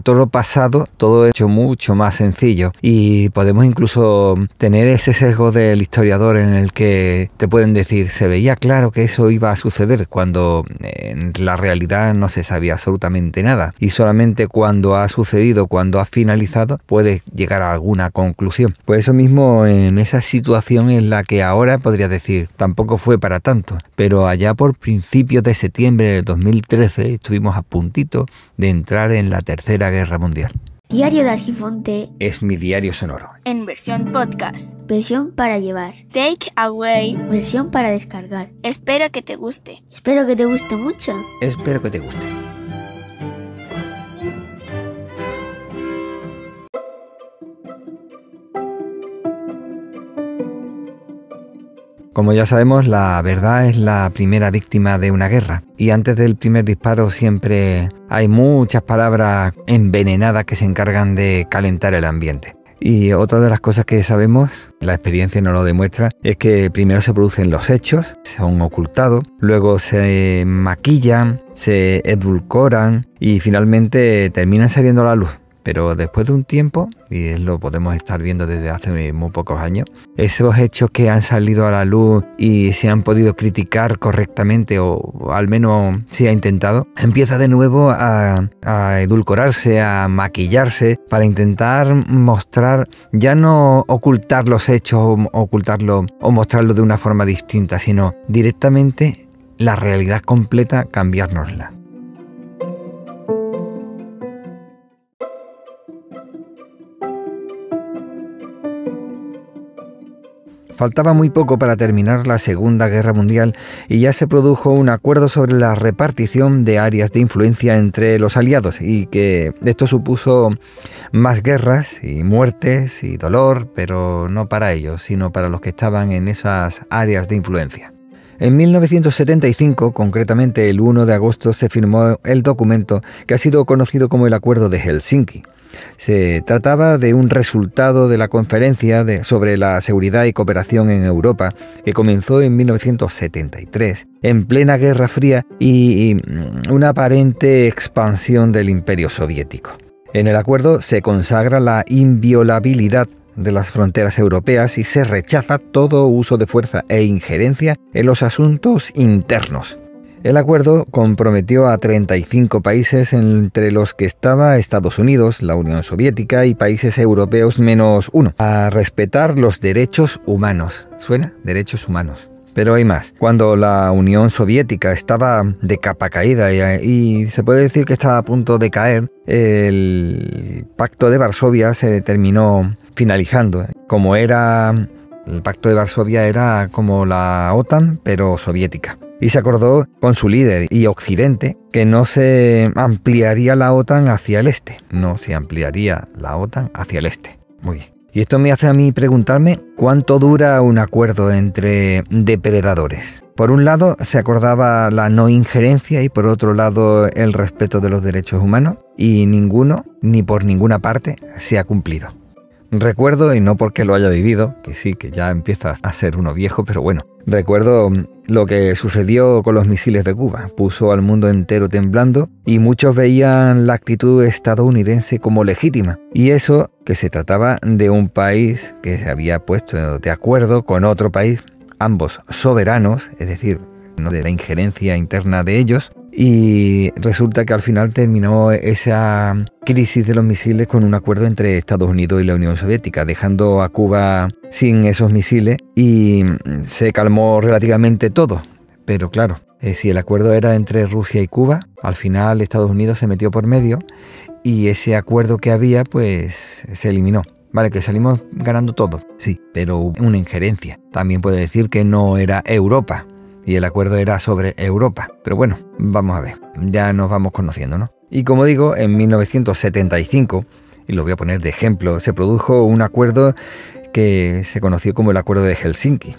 todo lo pasado, todo hecho mucho más sencillo y podemos incluso tener ese sesgo del historiador en el que te pueden decir se veía claro que eso iba a suceder cuando en la realidad no se sabía absolutamente nada y solamente cuando ha sucedido, cuando ha finalizado, puedes llegar a alguna conclusión. Pues eso mismo en esa situación en la que ahora podría decir tampoco fue para tanto, pero allá por principios de septiembre del 2013 estuvimos a puntito de entrar en la Tercera Guerra Mundial. Diario de Argifonte Es mi diario sonoro. en versión podcast. versión para llevar, Take away. versión para descargar. Espero que te guste. Espero que te guste mucho. Espero que te guste. Como ya sabemos, la verdad es la primera víctima de una guerra. Y antes del primer disparo siempre hay muchas palabras envenenadas que se encargan de calentar el ambiente. Y otra de las cosas que sabemos, la experiencia nos lo demuestra, es que primero se producen los hechos, son ocultados, luego se maquillan, se edulcoran y finalmente terminan saliendo a la luz. Pero después de un tiempo, y lo podemos estar viendo desde hace muy pocos años, esos hechos que han salido a la luz y se han podido criticar correctamente, o al menos se ha intentado, empieza de nuevo a, a edulcorarse, a maquillarse, para intentar mostrar, ya no ocultar los hechos, ocultarlo o mostrarlo de una forma distinta, sino directamente la realidad completa, cambiárnosla. Faltaba muy poco para terminar la Segunda Guerra Mundial y ya se produjo un acuerdo sobre la repartición de áreas de influencia entre los aliados y que esto supuso más guerras y muertes y dolor, pero no para ellos, sino para los que estaban en esas áreas de influencia. En 1975, concretamente el 1 de agosto, se firmó el documento que ha sido conocido como el Acuerdo de Helsinki. Se trataba de un resultado de la conferencia sobre la seguridad y cooperación en Europa que comenzó en 1973, en plena Guerra Fría y, y, mm, una aparente expansión del imperio soviético. En el acuerdo se consagra la inviolabilidad de las fronteras europeas y se rechaza todo uso de fuerza e injerencia en los asuntos internos. El acuerdo comprometió a 35 países entre los que estaba Estados Unidos, la Unión Soviética y países europeos menos uno, a respetar los derechos humanos. ¿Suena? Derechos humanos. Pero hay más. Cuando la Unión Soviética estaba de capa caída y, y se puede decir que estaba a punto de caer, el Pacto de Varsovia se terminó finalizando. Como era el Pacto de Varsovia era como la OTAN, pero soviética. Y se acordó con su líder y Occidente que no se ampliaría la OTAN hacia el este, no se ampliaría la OTAN hacia el este. Muy bien. Y esto me hace a mí preguntarme cuánto dura un acuerdo entre depredadores. Por un lado se acordaba la no injerencia y por otro lado el respeto de los derechos humanos y ninguno, ni por ninguna parte, se ha cumplido. Recuerdo, y no porque lo haya vivido, que sí, que ya empieza a ser uno viejo, pero bueno, recuerdo lo que sucedió con los misiles de Cuba. Puso al mundo entero temblando y muchos veían la actitud estadounidense como legítima. Y eso que se trataba de un país que se había puesto de acuerdo con otro país, ambos soberanos, es decir, no de la injerencia interna de ellos, y resulta que al final terminó esa crisis de los misiles con un acuerdo entre Estados Unidos y la Unión Soviética, dejando a Cuba sin esos misiles y se calmó relativamente todo. Pero claro, eh, si el acuerdo era entre Rusia y Cuba, al final Estados Unidos se metió por medio y ese acuerdo que había pues se eliminó. Vale, que salimos ganando todo, sí, pero una injerencia. También puede decir que no era Europa, y el acuerdo era sobre Europa. Pero bueno, vamos a ver, ya nos vamos conociendo, ¿no? Y como digo, en 1975, y lo voy a poner de ejemplo, se produjo un acuerdo que se conoció como el Acuerdo de Helsinki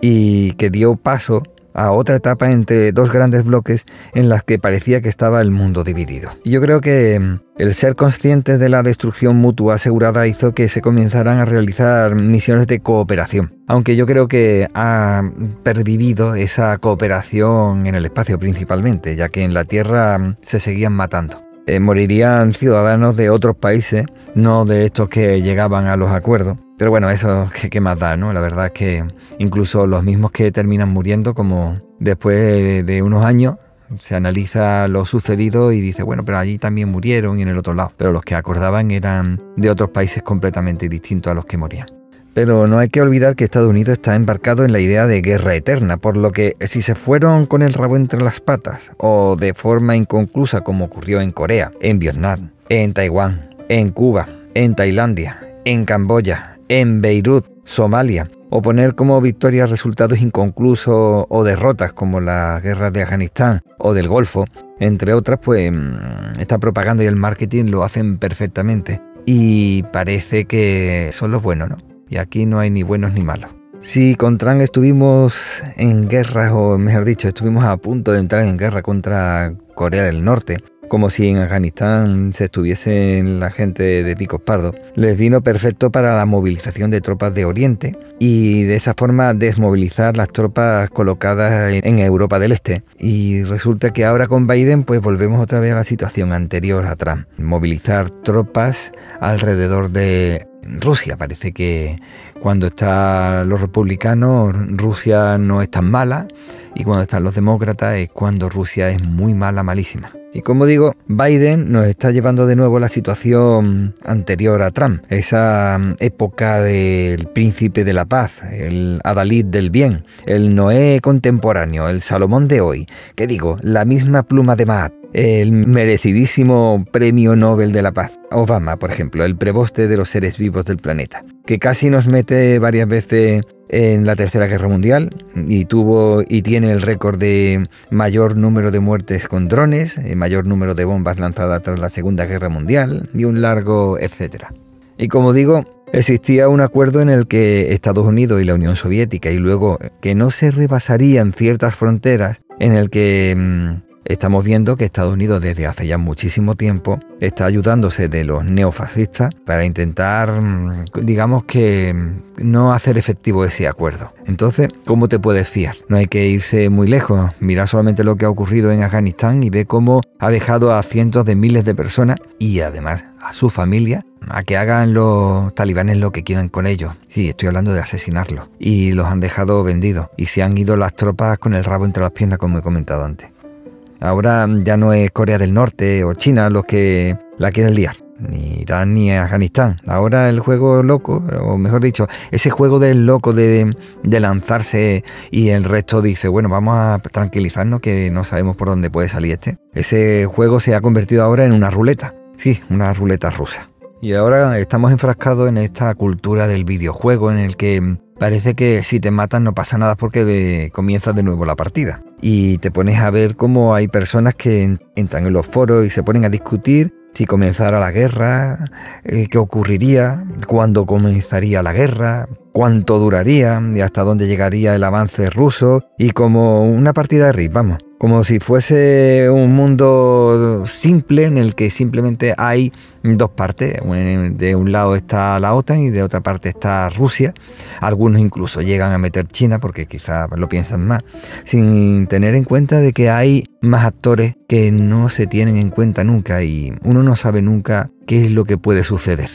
y que dio paso a otra etapa entre dos grandes bloques en las que parecía que estaba el mundo dividido. Y yo creo que mm, el ser conscientes de la destrucción mutua asegurada hizo que se comenzaran a realizar misiones de cooperación, aunque yo creo que ha pervivido esa cooperación en el espacio principalmente, ya que en la Tierra mm, se seguían matando. eh, morirían ciudadanos de otros países, no de estos que llegaban a los acuerdos. Pero bueno, eso qué más da, ¿no? La verdad es que incluso los mismos que terminan muriendo, como después de unos años, se analiza lo sucedido y dice, bueno, pero allí también murieron y en el otro lado. Pero los que acordaban eran de otros países completamente distintos a los que morían. Pero no hay que olvidar que Estados Unidos está embarcado en la idea de guerra eterna, por lo que si se fueron con el rabo entre las patas o de forma inconclusa como ocurrió en Corea, en Vietnam, en Taiwán, en Cuba, en Tailandia, en Camboya, en Beirut, Somalia, o poner como victorias resultados inconclusos o derrotas como las guerras de Afganistán o del Golfo, entre otras, pues mm, esta propaganda y el marketing lo hacen perfectamente. Y parece que son los buenos, ¿no? Y aquí no hay ni buenos ni malos. Si con Trump estuvimos en guerra, o mejor dicho, estuvimos a punto de entrar en guerra contra Corea del Norte, como si en Afganistán se estuviese la gente de picos pardos, les vino perfecto para la movilización de tropas de Oriente y de esa forma desmovilizar las tropas colocadas en Europa del Este. Y resulta que ahora con Biden pues volvemos otra vez a la situación anterior a Trump, movilizar tropas alrededor de Rusia. Parece que cuando están los republicanos Rusia no es tan mala y cuando están los demócratas es cuando Rusia es muy mala, malísima. Y como digo, Biden nos está llevando de nuevo a la situación anterior a Trump, esa mm, época del príncipe de la paz, el Adalid del bien, el Noé contemporáneo, el Salomón de hoy, que digo, la misma pluma de Maat, el merecidísimo premio Nobel de la Paz. Obama, por ejemplo, el preboste de los seres vivos del planeta, que casi nos mete varias veces en la Tercera Guerra Mundial y tuvo y tiene el récord de mayor número de muertes con drones, el mayor número de bombas lanzadas tras la Segunda Guerra Mundial y un largo etcétera. Y como digo, existía un acuerdo en el que Estados Unidos y la Unión Soviética y luego que no se rebasarían ciertas fronteras en el que mm, Estamos viendo que Estados Unidos desde hace ya muchísimo tiempo está ayudándose de los neofascistas para intentar, mm, digamos que, mm, no hacer efectivo ese acuerdo. Entonces, ¿cómo te puedes fiar? No hay que irse muy lejos. Mira solamente lo que ha ocurrido en Afganistán y ve cómo ha dejado a cientos de miles de personas y además a su familia a que hagan los talibanes lo que quieran con ellos. Sí, estoy hablando de asesinarlos. Y los han dejado vendidos. Y se han ido las tropas con el rabo entre las piernas, como he comentado antes. Ahora ya no es Corea del Norte o China los que la quieren liar, ni Irán ni Afganistán. Ahora el juego loco, o mejor dicho, ese juego del loco de, de, lanzarse y el resto dice, bueno, vamos a tranquilizarnos que no sabemos por dónde puede salir este. Ese juego se ha convertido ahora en una ruleta, sí, una ruleta rusa. Y ahora estamos enfrascados en esta cultura del videojuego en el que parece que si te matan no pasa nada porque comienzas de nuevo la partida. Y te pones a ver cómo hay personas que entran en los foros y se ponen a discutir si comenzara la guerra, eh, qué ocurriría, cuándo comenzaría la guerra, cuánto duraría y hasta dónde llegaría el avance ruso y como una partida de RIP, vamos como si fuese un mundo simple en el que simplemente hay dos partes. De un lado está la OTAN y de otra parte está Rusia. Algunos incluso llegan a meter China porque quizás lo piensan más, sin tener en cuenta de que hay más actores que no se tienen en cuenta nunca y uno no sabe nunca qué es lo que puede suceder.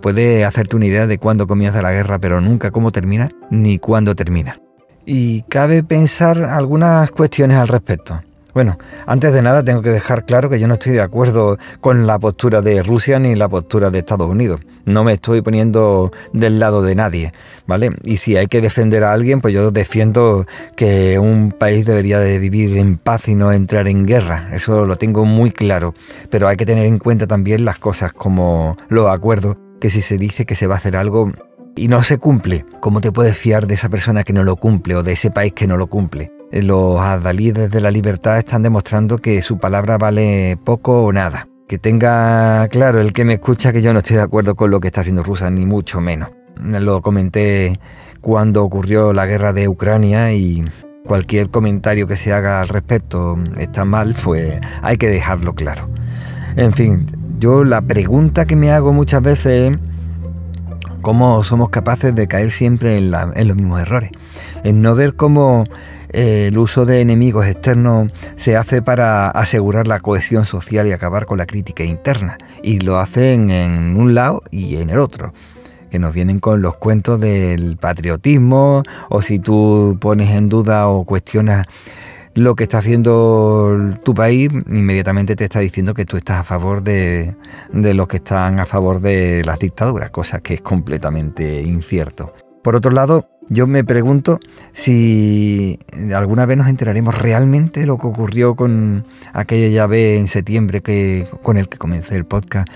Puede hacerte una idea de cuándo comienza la guerra, pero nunca cómo termina ni cuándo termina y cabe pensar algunas cuestiones al respecto. Bueno, antes de nada tengo que dejar claro que yo no estoy de acuerdo con la postura de Rusia ni la postura de Estados Unidos. No me estoy poniendo del lado de nadie, ¿vale? Y si hay que defender a alguien, pues yo defiendo que un país debería de vivir en paz y no entrar en guerra. Eso lo tengo muy claro. Pero hay que tener en cuenta también las cosas como los acuerdos, que si se dice que se va a hacer algo, y no se cumple, ¿cómo te puedes fiar de esa persona que no lo cumple o de ese país que no lo cumple? Los adalides de la libertad están demostrando que su palabra vale poco o nada. Que tenga claro el que me escucha que yo no estoy de acuerdo con lo que está haciendo Rusia, ni mucho menos. Lo comenté cuando ocurrió la guerra de Ucrania y cualquier comentario que se haga al respecto está mal, pues hay que dejarlo claro. En fin, yo la pregunta que me hago muchas veces es cómo somos capaces de caer siempre en, los mismos errores, en no ver cómo el uso de enemigos externos se hace para asegurar la cohesión social y acabar con la crítica interna. Y lo hacen en un lado y en el otro. Que nos vienen con los cuentos del patriotismo o si tú pones en duda o cuestionas lo que está haciendo tu país, inmediatamente te está diciendo que tú estás a favor de, de los que están a favor de las dictaduras, cosa que es completamente incierto. Por otro lado, yo me pregunto si alguna vez nos enteraremos realmente de lo que ocurrió con aquella llave en septiembre que, con el que comencé el podcast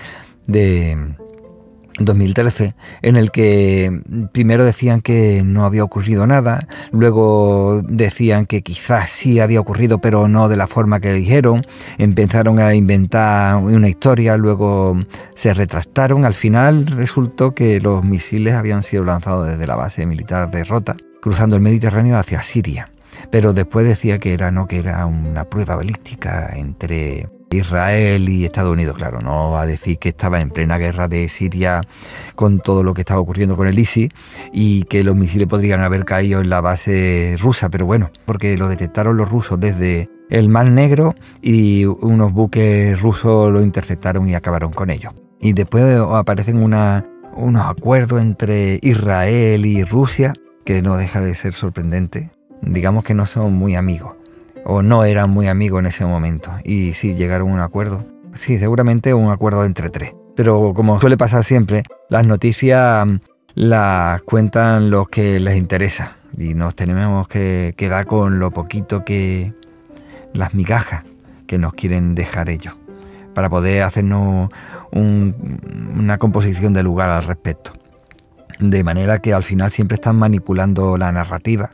de 2013, en el que primero decían que no había ocurrido nada, luego decían que quizás sí había ocurrido, pero no de la forma que dijeron, empezaron a inventar una historia, luego se retractaron, al final resultó que los misiles habían sido lanzados desde la base militar de Rota, cruzando el Mediterráneo hacia Siria. Pero después decía que era no que era una prueba balística entre Israel y Estados Unidos, claro, no a decir que estaba en plena guerra de Siria con todo lo que estaba ocurriendo con el ISIS y que los misiles podrían haber caído en la base rusa, pero bueno, porque lo detectaron los rusos desde el Mar Negro y unos buques rusos lo interceptaron y acabaron con ellos. Y después aparecen unos acuerdos entre Israel y Rusia que no deja de ser sorprendente. Digamos que no son muy amigos o no eran muy amigos en ese momento. Y sí, llegaron a un acuerdo. Sí, seguramente un acuerdo entre tres. Pero como suele pasar siempre, las noticias mm, las cuentan los que les interesa. Y nos tenemos que quedar con lo poquito que... las migajas que nos quieren dejar ellos. Para poder hacernos una composición de lugar al respecto. De manera que al final siempre están manipulando la narrativa,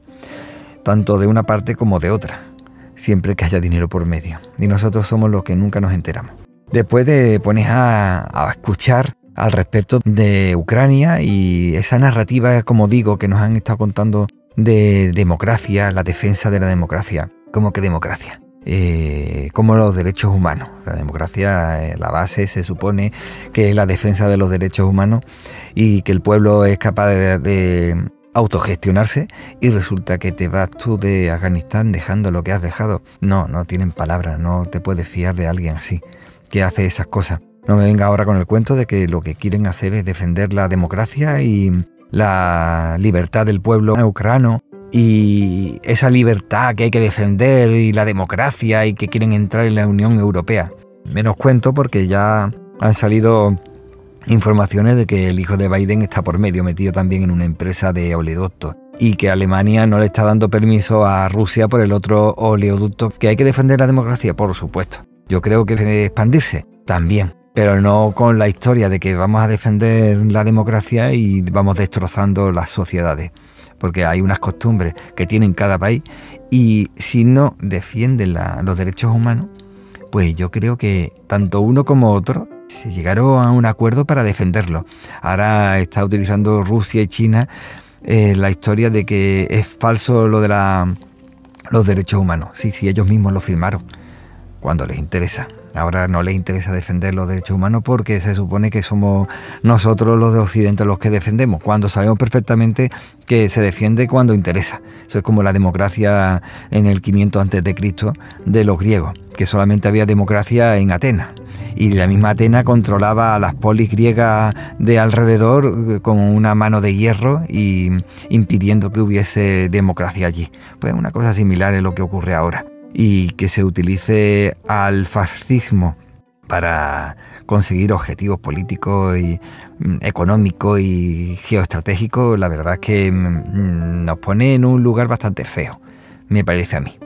tanto de una parte como de otra siempre que haya dinero por medio. Y nosotros somos los que nunca nos enteramos. Después de poner a, escuchar al respecto de Ucrania y esa narrativa, como digo, que nos han estado contando de democracia, la defensa de la democracia. ¿Cómo que democracia? Eh, como los derechos humanos. La democracia, eh, la base se supone que es la defensa de los derechos humanos y que el pueblo es capaz de autogestionarse y resulta que te vas tú de Afganistán dejando lo que has dejado. No, no tienen palabras, no te puedes fiar de alguien así, que hace esas cosas. No me venga ahora con el cuento de que lo que quieren hacer es defender la democracia y la libertad del pueblo ucrano y esa libertad que hay que defender y la democracia y que quieren entrar en la Unión Europea. Menos cuento porque ya han salido informaciones de que el hijo de Biden está por medio, metido también en una empresa de oleoductos y que Alemania no le está dando permiso a Rusia por el otro oleoducto. ¿Que hay que defender la democracia? Por supuesto. Yo creo que debe expandirse también, pero no con la historia de que vamos a defender la democracia y vamos destrozando las sociedades. Porque hay unas costumbres que tienen cada país y si no defienden los derechos humanos, pues yo creo que tanto uno como otro se llegaron a un acuerdo para defenderlo. Ahora está utilizando Rusia y China eh, la historia de que es falso lo de la, los derechos humanos. Sí, sí, ellos mismos lo firmaron cuando les interesa. Ahora no les interesa defender los derechos humanos porque se supone que somos nosotros los de Occidente los que defendemos, cuando sabemos perfectamente que se defiende cuando interesa. Eso es como la democracia en el 500 antes de Cristo de los griegos, que solamente había democracia en Atenas y la misma Atenas controlaba a las polis griegas de alrededor eh, con una mano de hierro y impidiendo que hubiese democracia allí. Pues una cosa similar es lo que ocurre ahora y que se utilice al fascismo para conseguir objetivos políticos y mm, económicos y geoestratégicos, la verdad es que mm, nos pone en un lugar bastante feo, me parece a mí.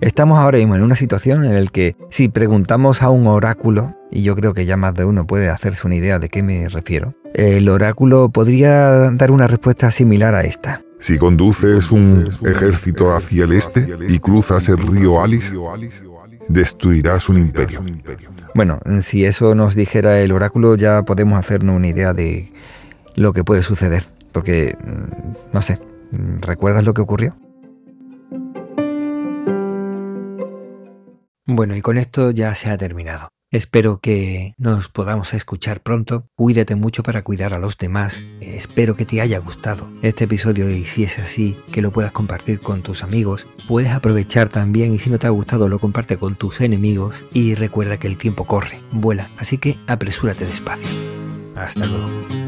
Estamos ahora mismo en una situación en la que si preguntamos a un oráculo, y yo creo que ya más de uno puede hacerse una idea de qué me refiero, el oráculo podría dar una respuesta similar a esta. Si conduces un ejército hacia el este y cruzas el río Alice, destruirás un imperio. Bueno, si eso nos dijera el oráculo ya podemos hacernos una idea de lo que puede suceder. Porque, mm, no sé, ¿recuerdas lo que ocurrió? Bueno, y con esto ya se ha terminado. Espero que nos podamos escuchar pronto. Cuídate mucho para cuidar a los demás. Espero que te haya gustado este episodio y si es así, que lo puedas compartir con tus amigos. Puedes aprovechar también y si no te ha gustado lo comparte con tus enemigos y recuerda que el tiempo corre, vuela, así que apresúrate despacio. Hasta luego.